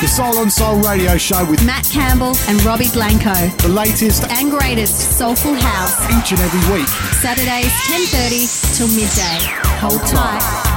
The Soul on Soul radio show with Matt Campbell and Robbie Blanco. The latest and greatest soulful house each and every week. Saturdays 10:30 till midday. Hold tight.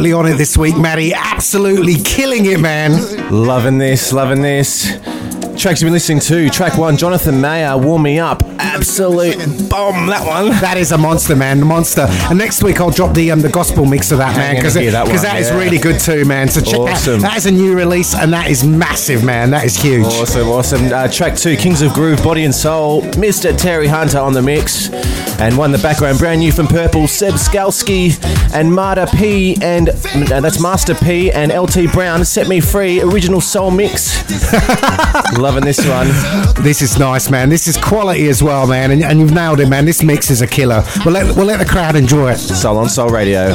totally on it this week, Maddie. Absolutely killing it, man. Loving this, loving this. Tracks you've been listening to. Track one, Jonathan Mayer, Warm Me Up. Absolute bomb, that one. That is a monster, man. Monster. And next week I'll drop the um, the gospel mix of that, man, because that, one, that yeah. is really good too, man. So check awesome. that. That is a new release, and that is massive, man. That is huge. Awesome, awesome. Uh, track two, Kings of Groove, Body and Soul. Mr. Terry Hunter on the mix and one in the background brand new from Purple, Seb Skalski and Marta P and uh, that's Master P and LT Brown, Set Me Free, original soul mix. Loving this one. This is nice, man. This is quality as well, man, and, and you've nailed it, man. This mix is a killer. We'll let, we'll let the crowd enjoy it. Soul on Soul Radio.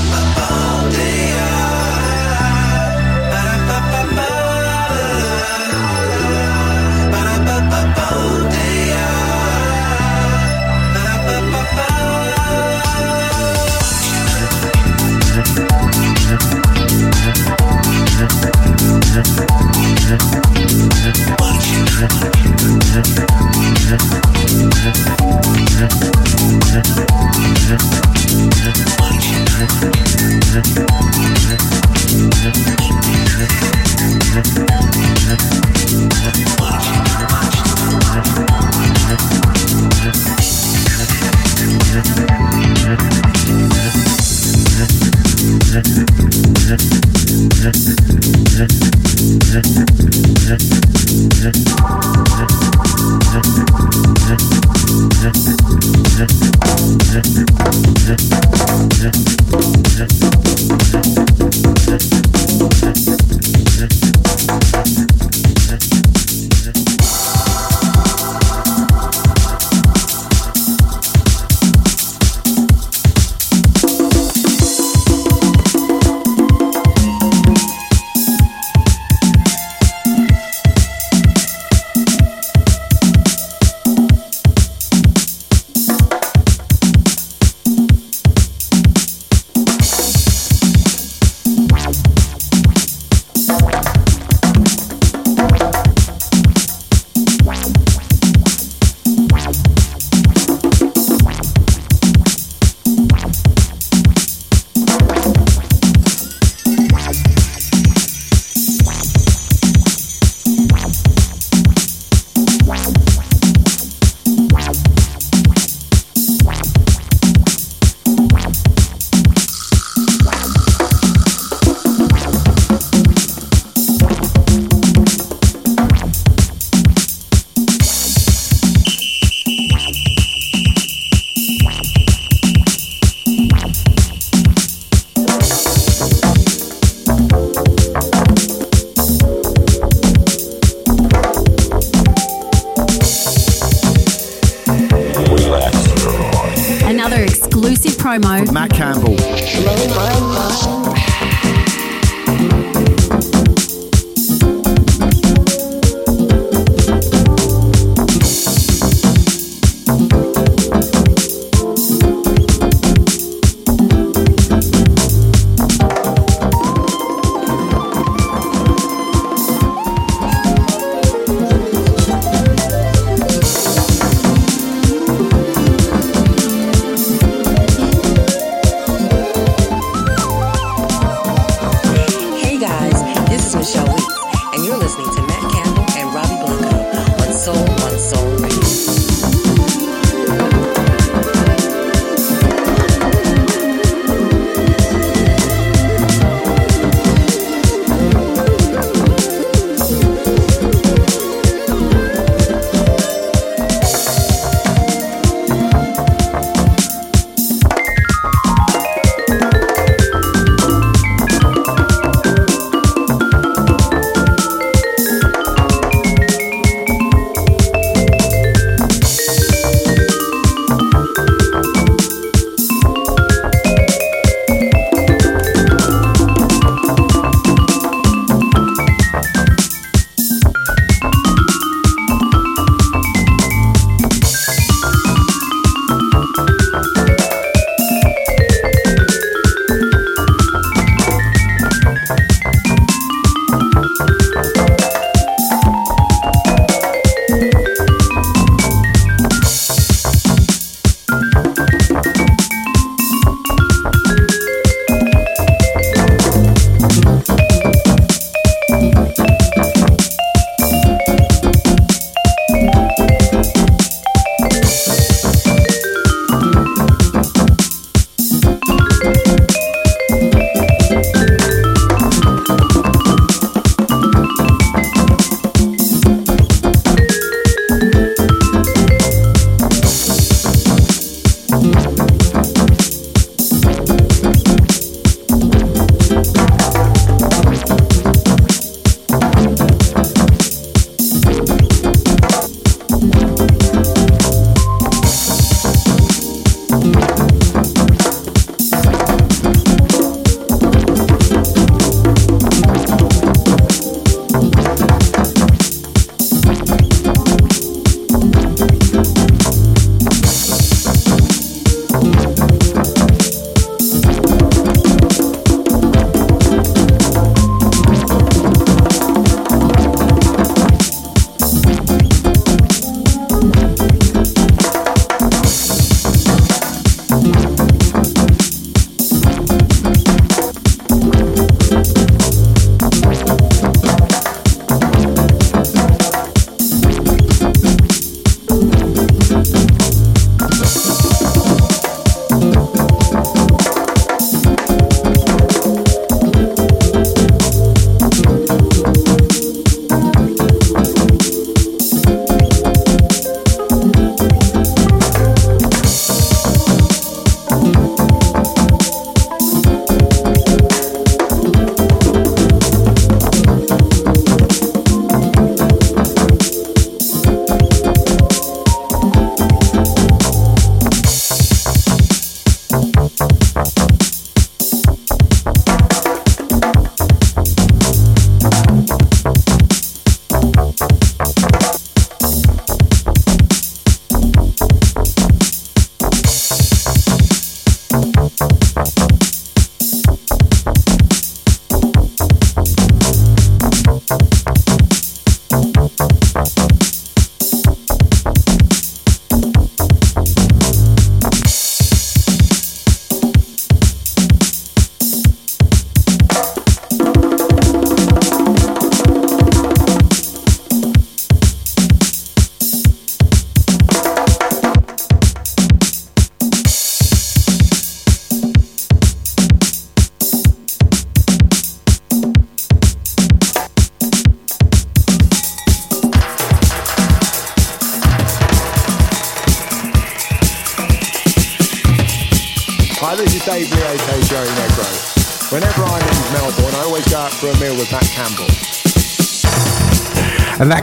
Another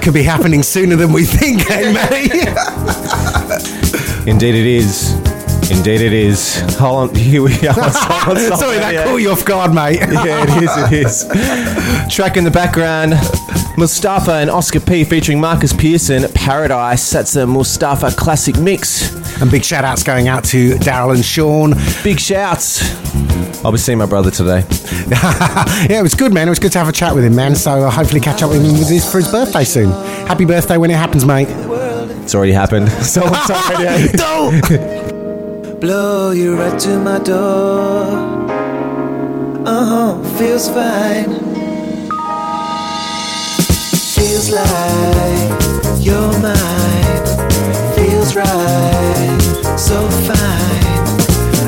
could be happening sooner than we think, eh, Matty? Indeed, it is. Indeed, it is. Hold on, here we are. Sorry, that Radio. caught you off guard, mate. Yeah, it is. It is. Track in the background, Mustafa and Oscar P featuring Marcus Pearson, Paradise. That's a Mustafa classic mix. and big shout outs going out to Daryl and Sean. Big shouts. I'll be seeing my brother today. yeah, it was good, man. It was good to have a chat with him, man. So uh, hopefully catch up with him with his, for his birthday soon. Happy birthday when it happens, mate. It's already happened. So Soul Radio. Don't! blow you right to my door. Uh huh, feels fine. Feels like you're mine. Feels right, so fine.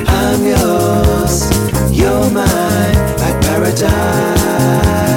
I'm yours, you're like paradise.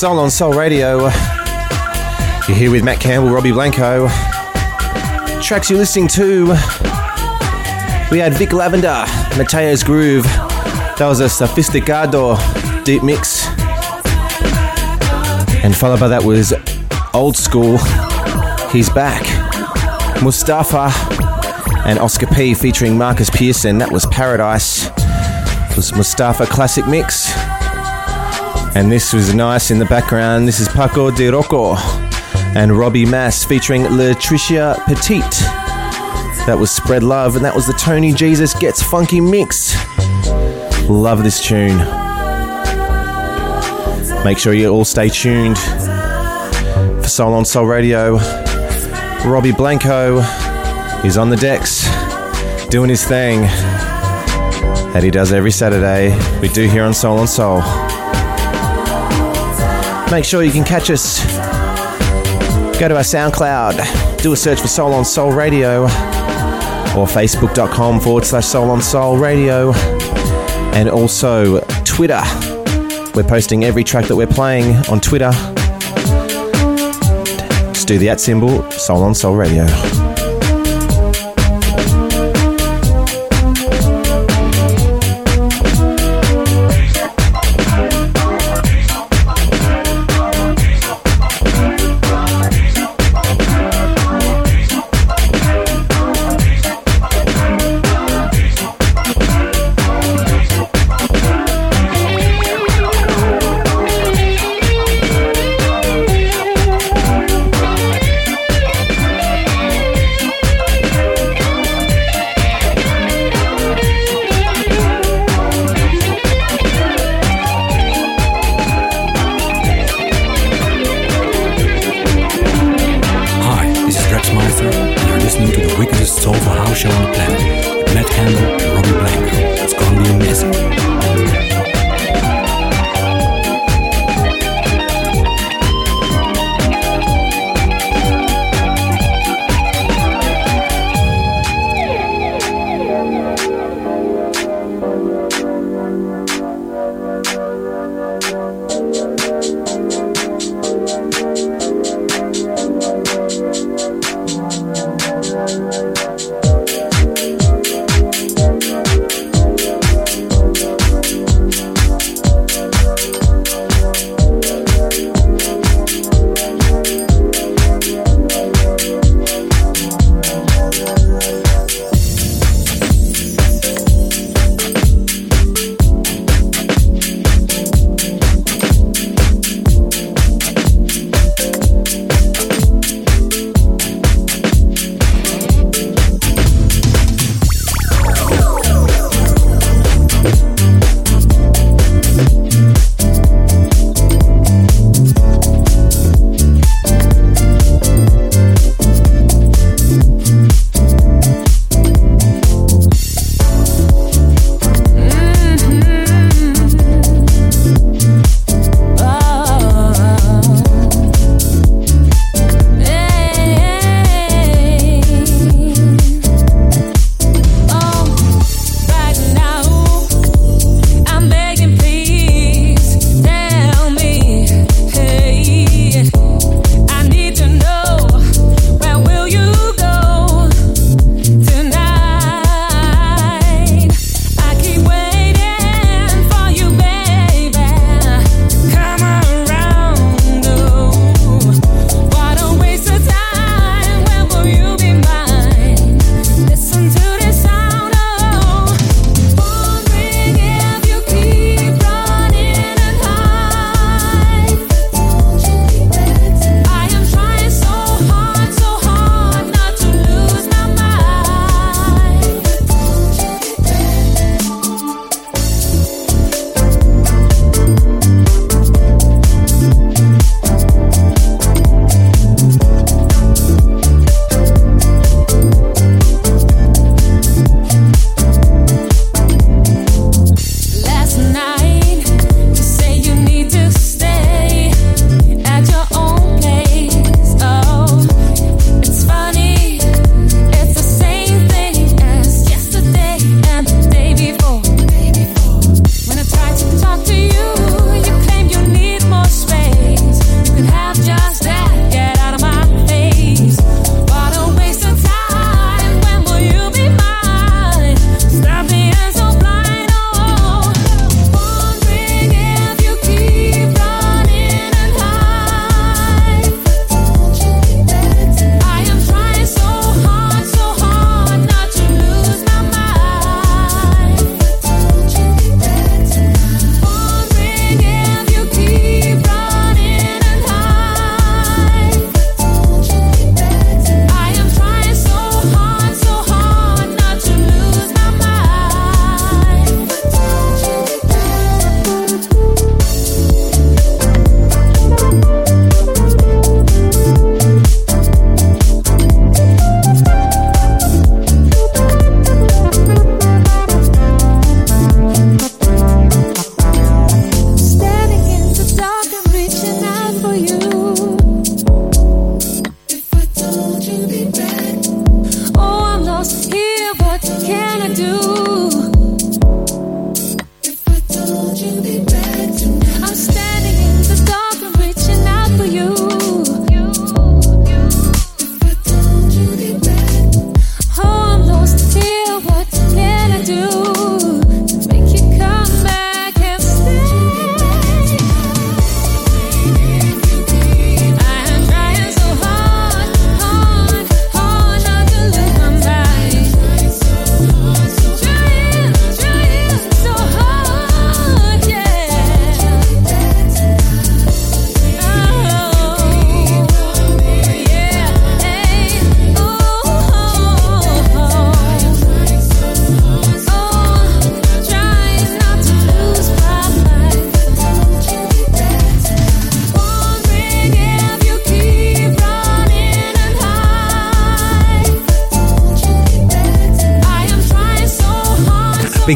Soul on Soul Radio. You're here with Matt Campbell, Robbie Blanco. Tracks you're listening to. We had Vick Lavender, Mateo's Groove. That was a Sophisticado deep mix. And followed by that was Old School. He's back. Mustafa and Oscar P featuring Marcus Pearson. That was Paradise. It was Mustafa classic mix. And this was nice in the background. This is Paco de Rocco and Robbie Mass featuring Latricia Petit. That was Spread Love, and that was the Tony Jesus Gets Funky mix. Love this tune. Make sure you all stay tuned for Soul on Soul Radio. Robbie Blanco is on the decks doing his thing that he does every Saturday. We do here on Soul on Soul. Make sure you can catch us. Go to our SoundCloud, do a search for Soul on Soul Radio or facebook.com forward slash Soul on Soul Radio and also Twitter. We're posting every track that we're playing on Twitter. Just do the at symbol, Soul on Soul Radio.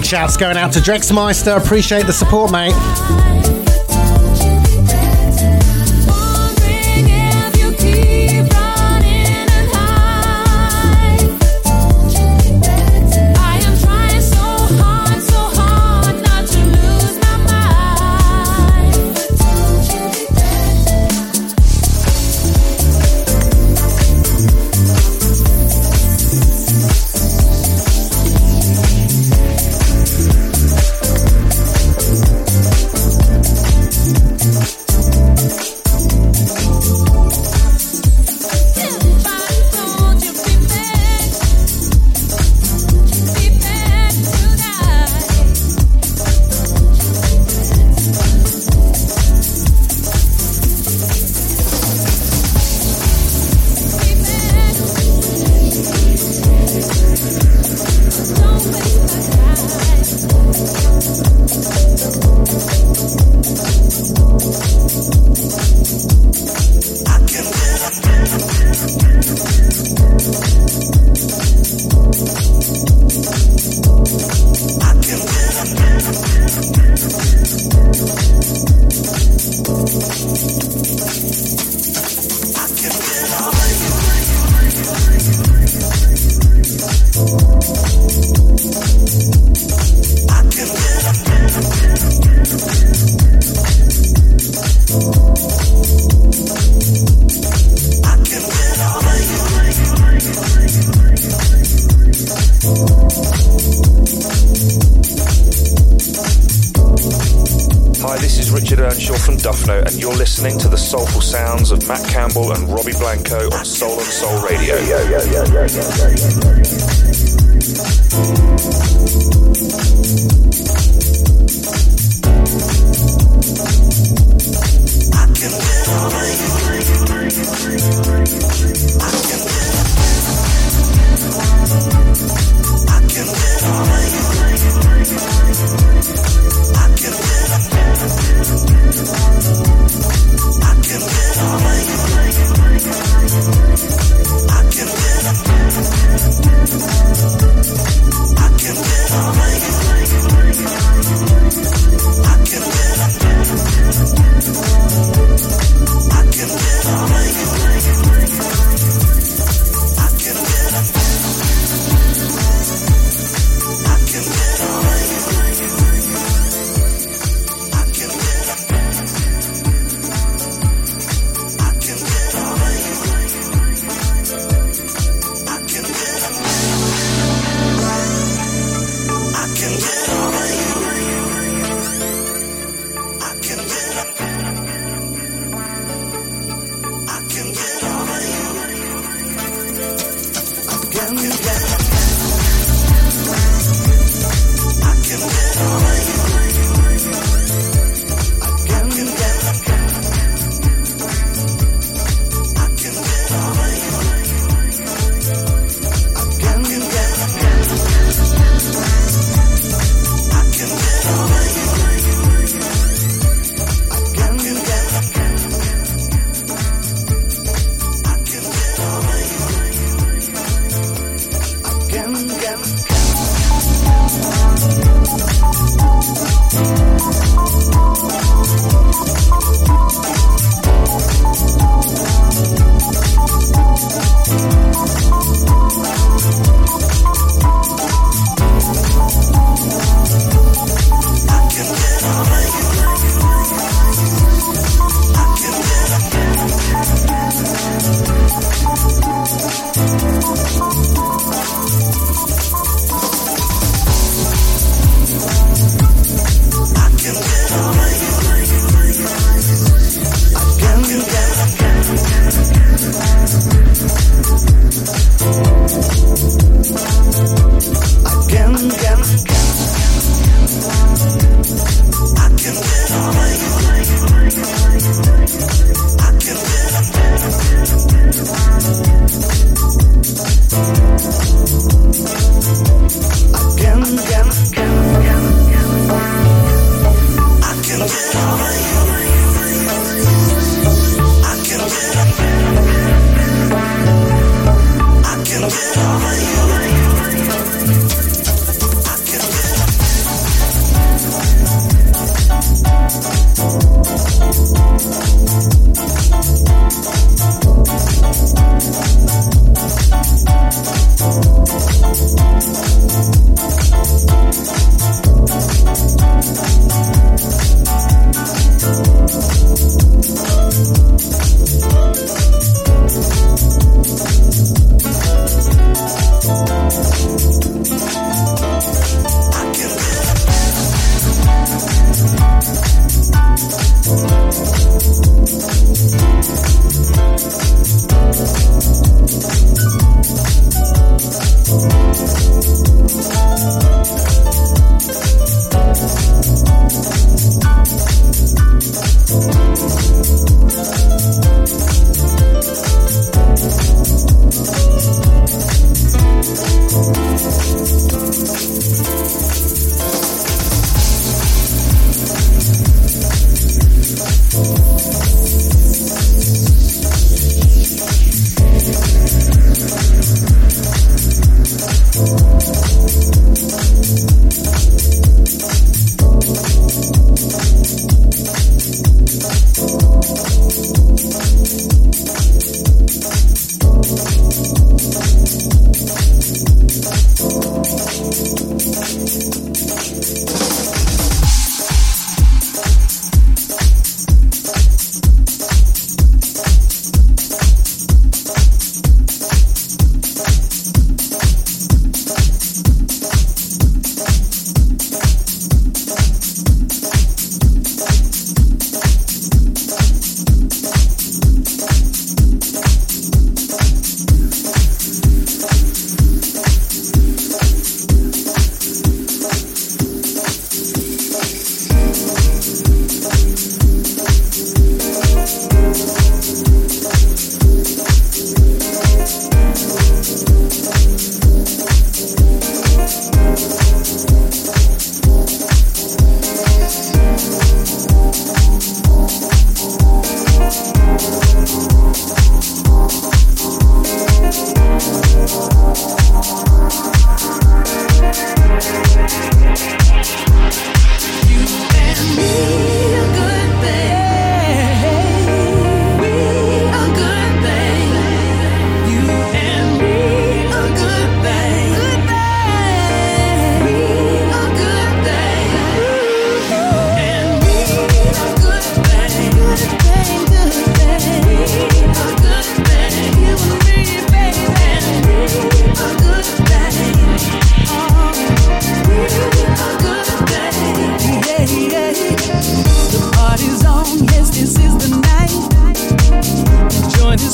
Shouts going out to Drexmeister. Appreciate the support, mate.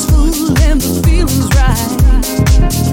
fool and the feeling's right.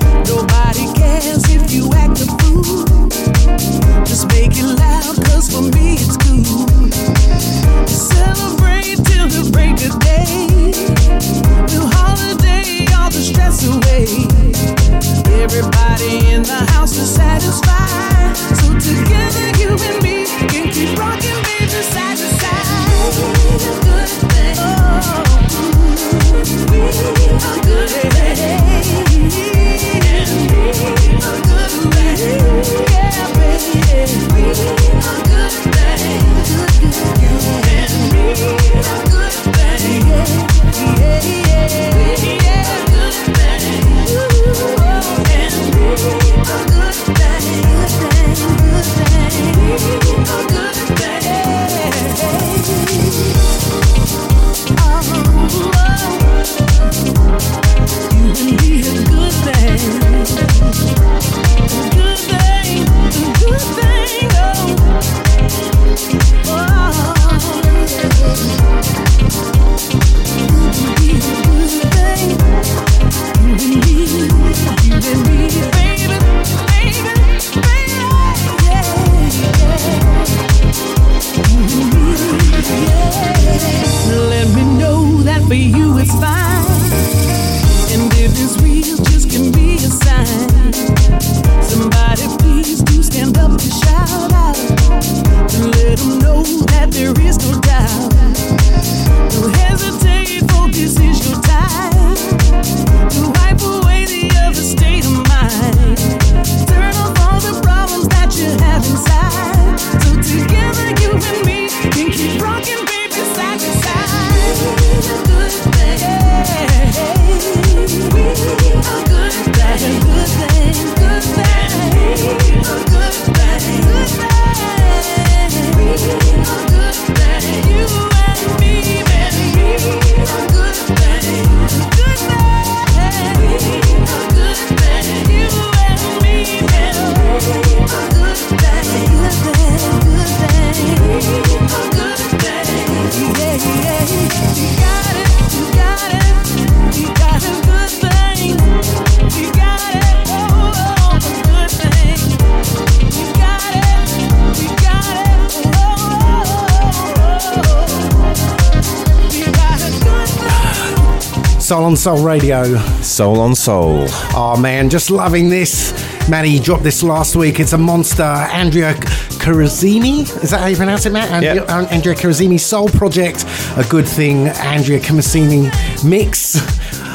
Soul on Soul Radio. Soul on Soul. Oh man, just loving this. Matty dropped this last week. It's a monster. Andrea Carazzini. Is that how you pronounce it, Matt? Andrea, yep. Uh, Andrea Soul Project. A good thing. Andrea Carazzini mix.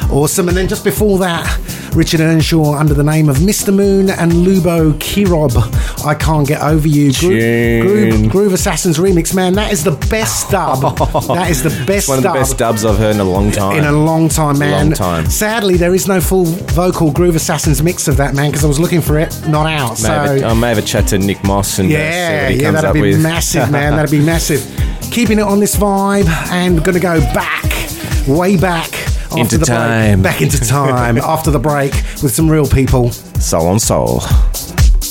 Awesome. And then just before that, Richard Earnshaw under the name of Mr. Moon and Lubo Kirob. I can't get over you. Tune. Groove, Groove Assassins remix, man. That is the best dub. that is the best It's one of the dub best dubs I've heard in a long time. in a long time, man. Long time. Sadly, there is no full vocal Groove Assassins mix of that, man, because I was looking for it, not out. May So have a- I may have a chat to Nick Moss and uh, yeah, yeah, that'd be with. massive, man. That'd be massive. Keeping it on this vibe and gonna go back, way back. After Into the time. Break, back into time after the break with some real people. Soul on soul.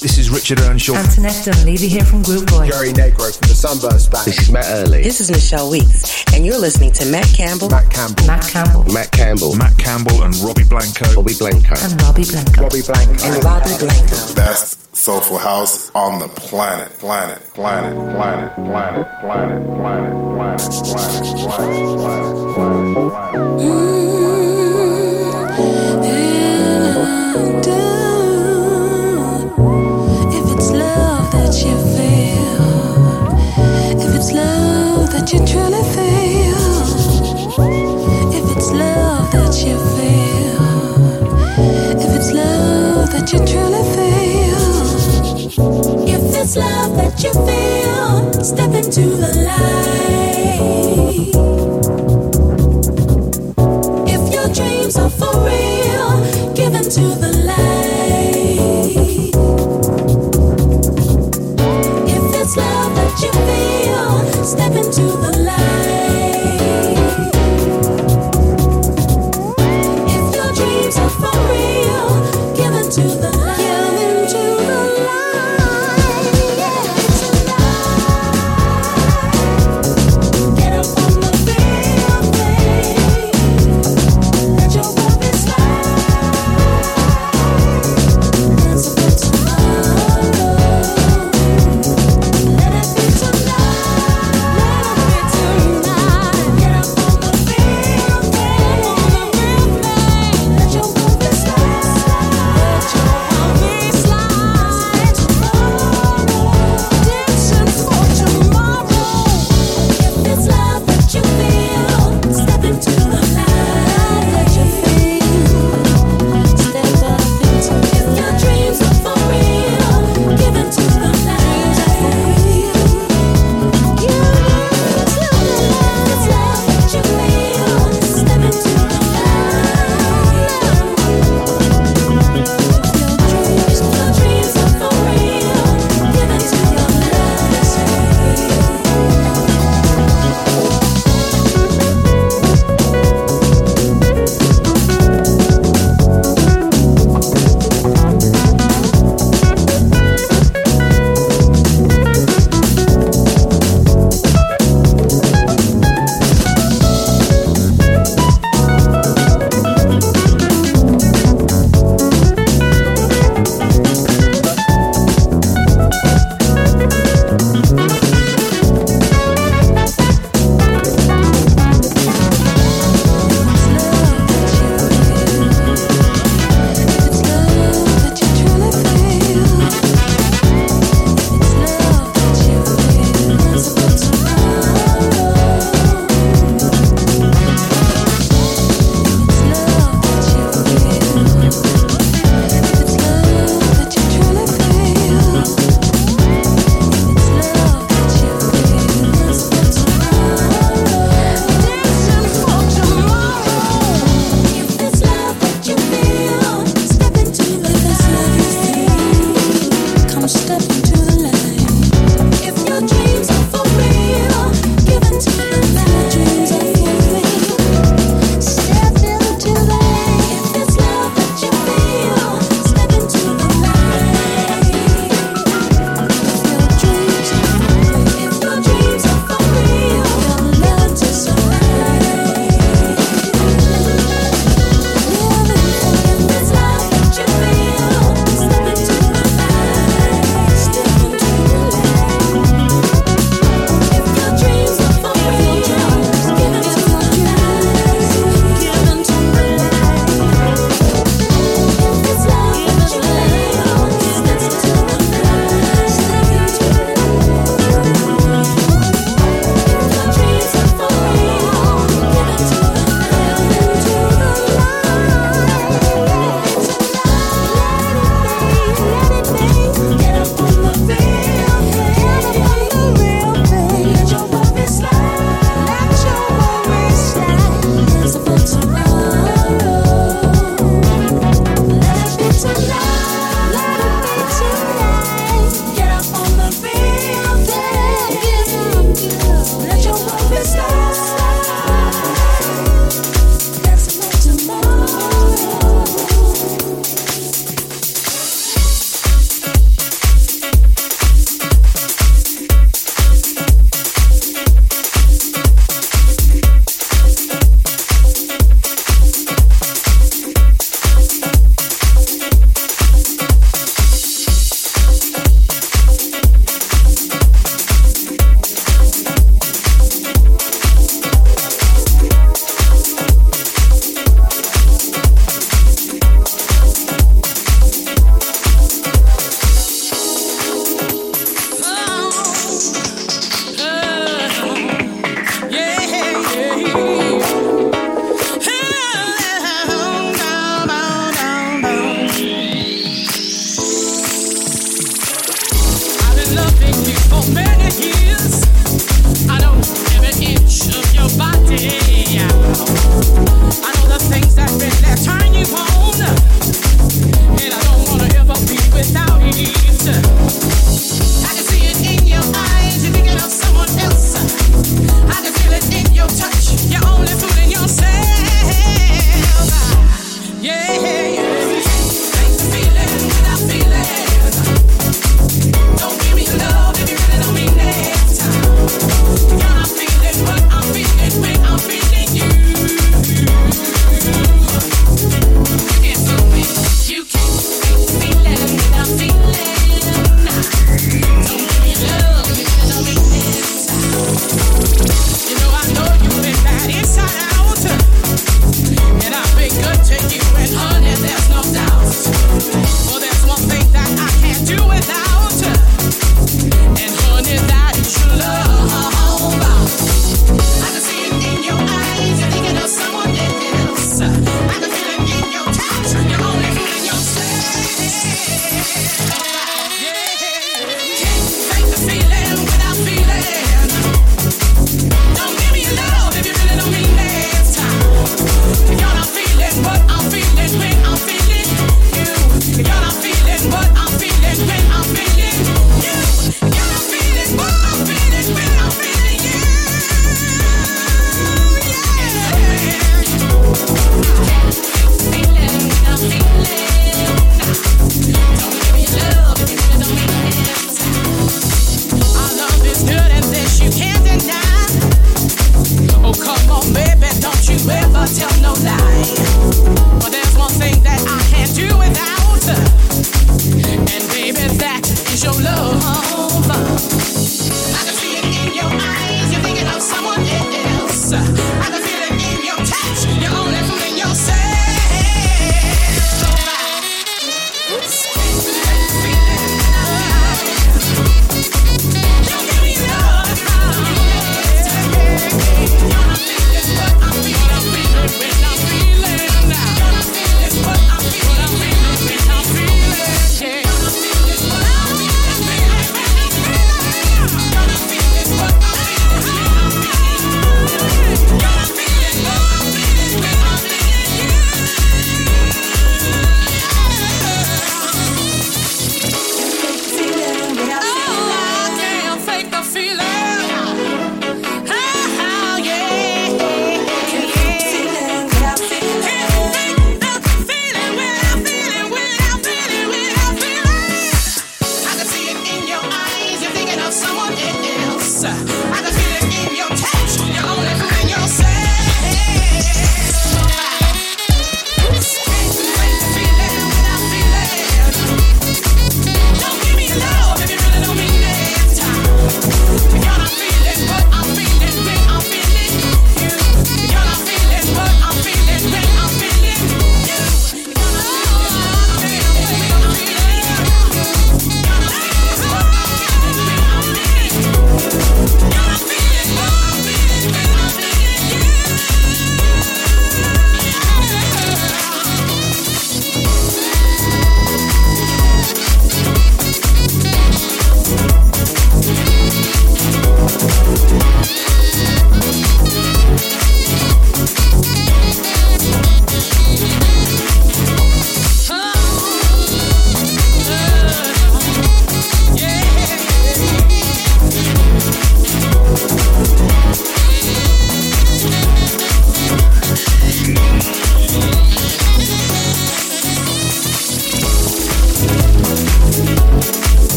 This is Richard Earnshaw. Antoinette Dunleavy here from Group Boy. Gary Negro from the Sunburst Band. This is Matt Early. This is Michelle Weeks, and you're listening to Matt Campbell. Matt Campbell. Matt Campbell Matt Campbell. Matt Campbell and Robbie Blanco. Bobby Blanco. and Robbie Blanco. Robbie Blanco. And Robbie Blanco. best soulful house on the planet. Planet, planet, planet, planet, planet, planet, planet, planet, planet, planet, planet, planet. If it's love that you feel, step into the light.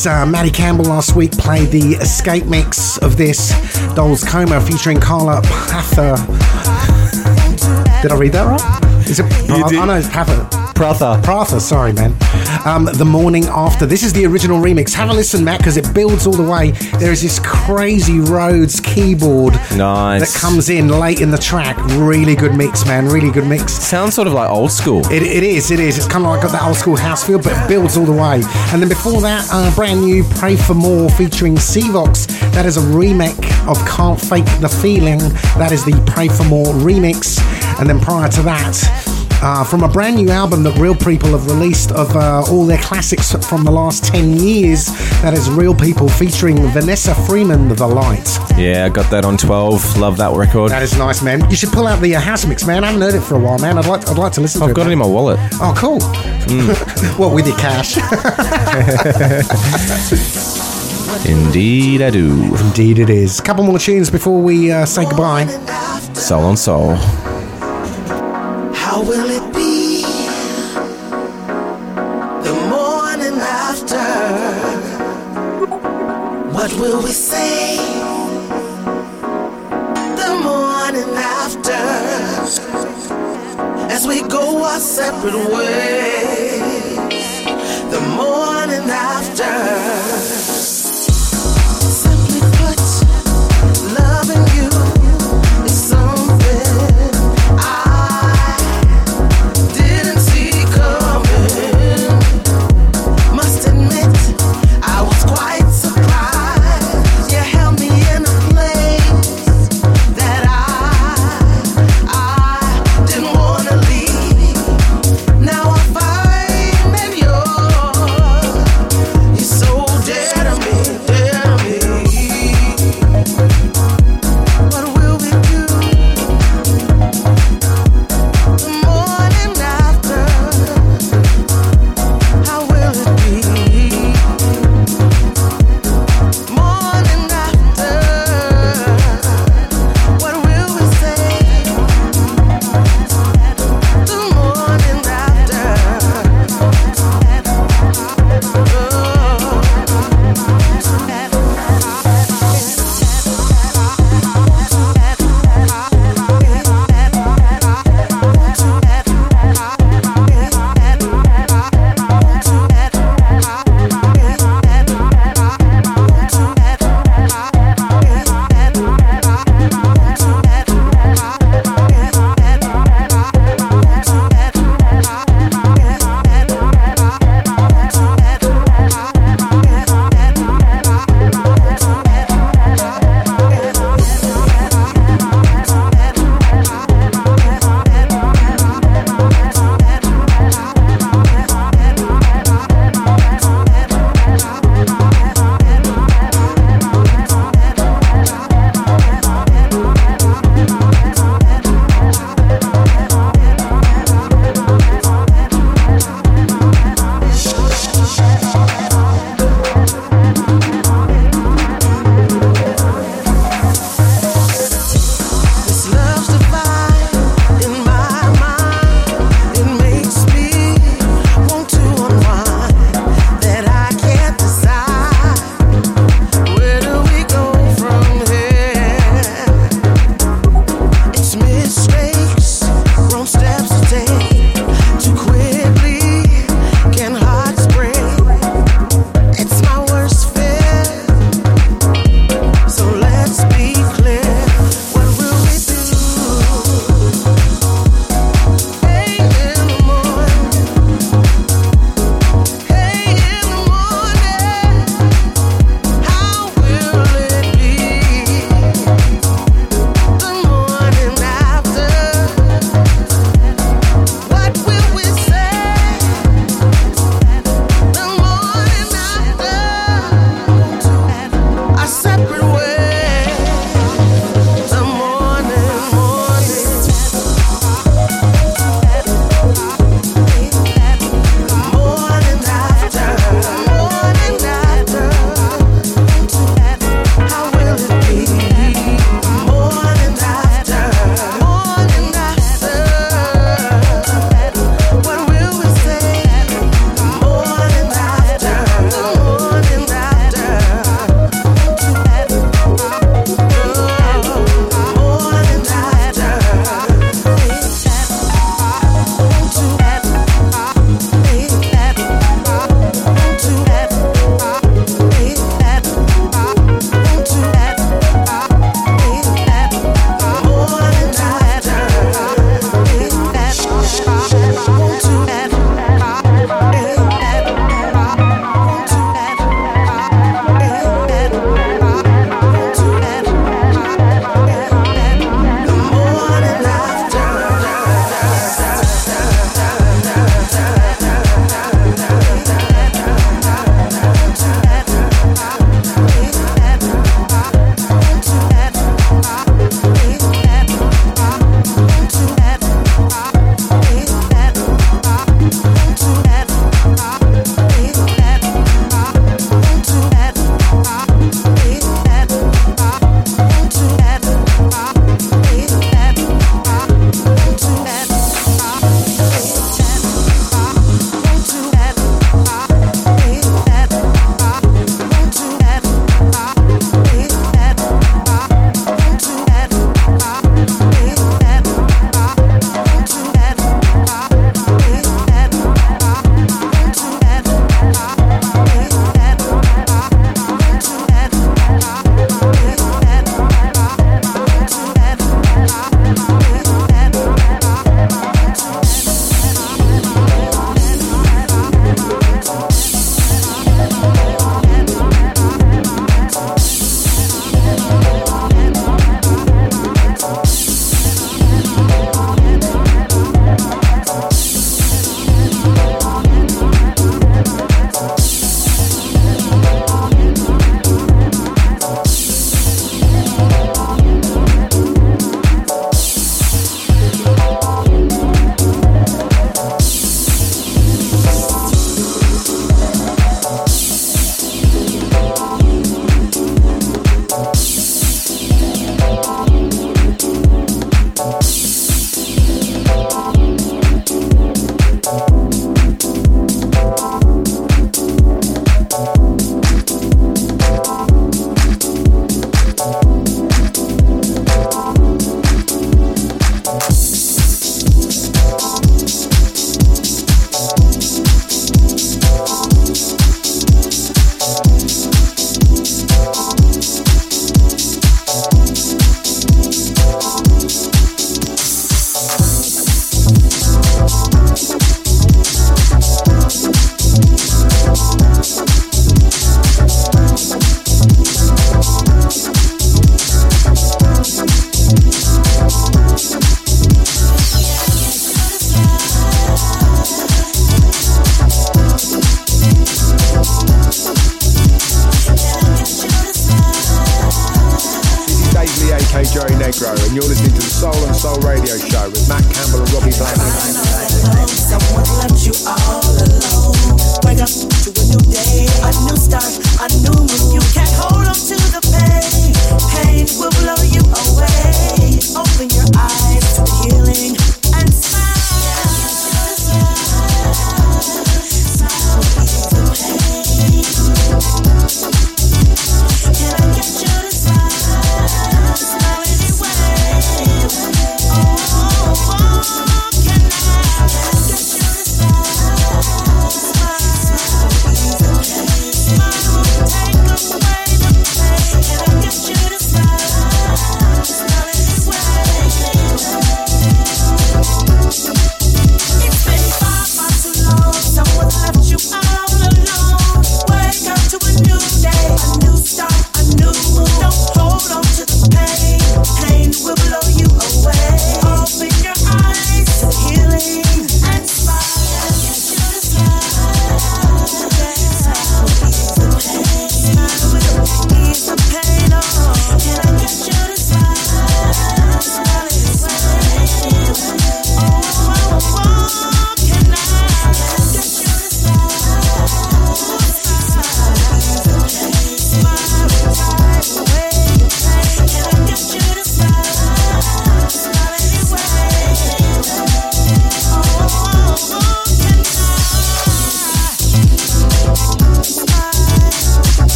Is uh, Maddie Campbell last week played the escape mix of this Dolls Coma featuring Carla Pather. Did I read that right? Is it? You did. I know it's Prather. Prather. Prather, sorry, man. Um, the morning after. This is the original remix. Have a listen, Matt, because it builds all the way. There is this crazy Rhodes keyboard Nice. that comes in late in the track. Really good mix, man. Really good mix. Sounds sort of like old school. It, it is, it is. It's kind of like got that old school house feel, but it builds all the way. And then before that, uh, brand new Pray for More featuring Seavox. That is a remake of Can't Fake the Feeling. That is the Pray for More remix. And then prior to that, uh, from a brand new album that Reel People have released of uh, all their classics from the last 10 years. That is Reel People featuring Vanessa Freeman, The Light. Yeah, I got that on 12. Love that record. That is nice, man. You should pull out the uh, house mix, man. I haven't heard it for a while, man. I'd like, I'd like to listen to it. I've it. got it in my wallet. Oh, cool. what with your cash? Indeed, I do. Indeed, it is. A couple more tunes before we uh, say goodbye. Soul on Soul. How will it be the morning after? What will we say the morning after? As we go our separate ways, the morning after.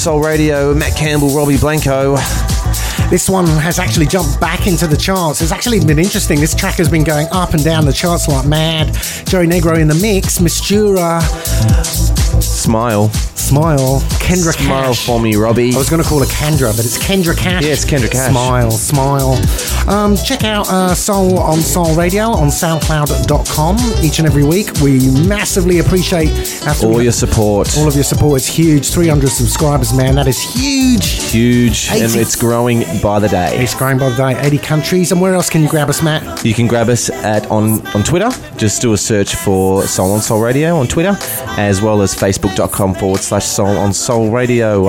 Soul Radio. Matt Campbell, Robbie Blanco. This one has actually jumped back into the charts. It's actually been interesting. This track has been going up and down the charts like mad. Joey Negro in the mix, Mistura, Smile. Smile, Kendra Smile Cash. for me, Robbie. I was going to call her Kendra, but it's Kendra Cash. It's Kendra Cash. Smile, smile. Um, check out uh, Soul on Soul Radio on SoundCloud.com each and every week. We massively appreciate our All your support. all of your support. is huge. 300 subscribers, man. That is huge. Huge, and it's growing by the day. It's growing by the day. 80 countries. And where else can you grab us, Matt? You can grab us at on, on Twitter. Just do a search for Soul on Soul Radio on Twitter, as well as facebook.com forward slash Soul on Soul Radio.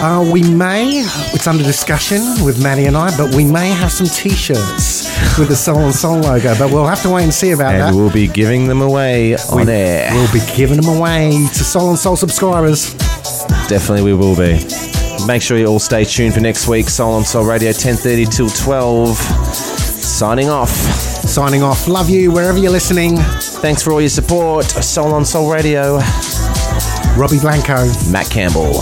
Uh, we may, it's under discussion with Maddie and I, but we may have some t shirts with the Soul on Soul logo, but we'll have to wait and see about And that. we'll be giving them away on We- air. We'll be giving them away to Soul on Soul subscribers. Definitely we will be. Make sure you all stay tuned for next week. Soul on Soul Radio, 10.30 till 12. Signing off. Signing off. Love you wherever you're listening. Thanks for all your support. Soul on Soul Radio. Robbie Blanco. Matt Campbell.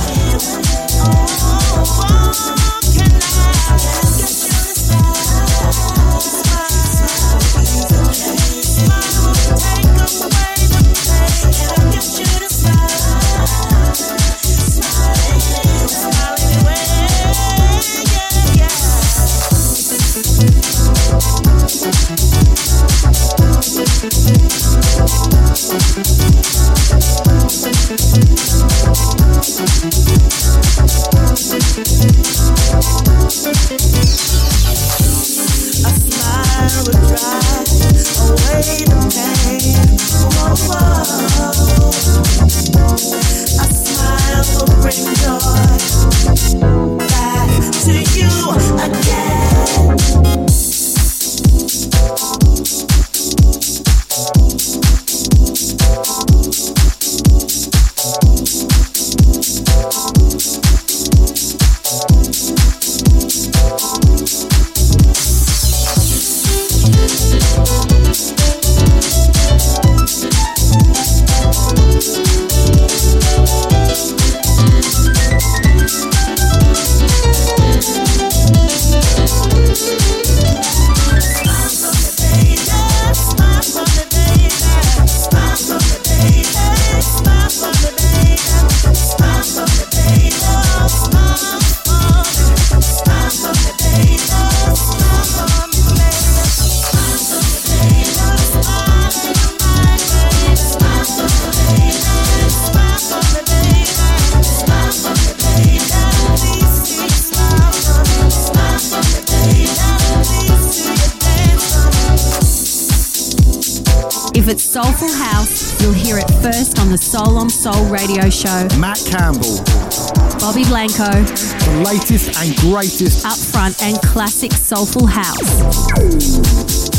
Blanco, the latest and greatest up front and classic soulful house.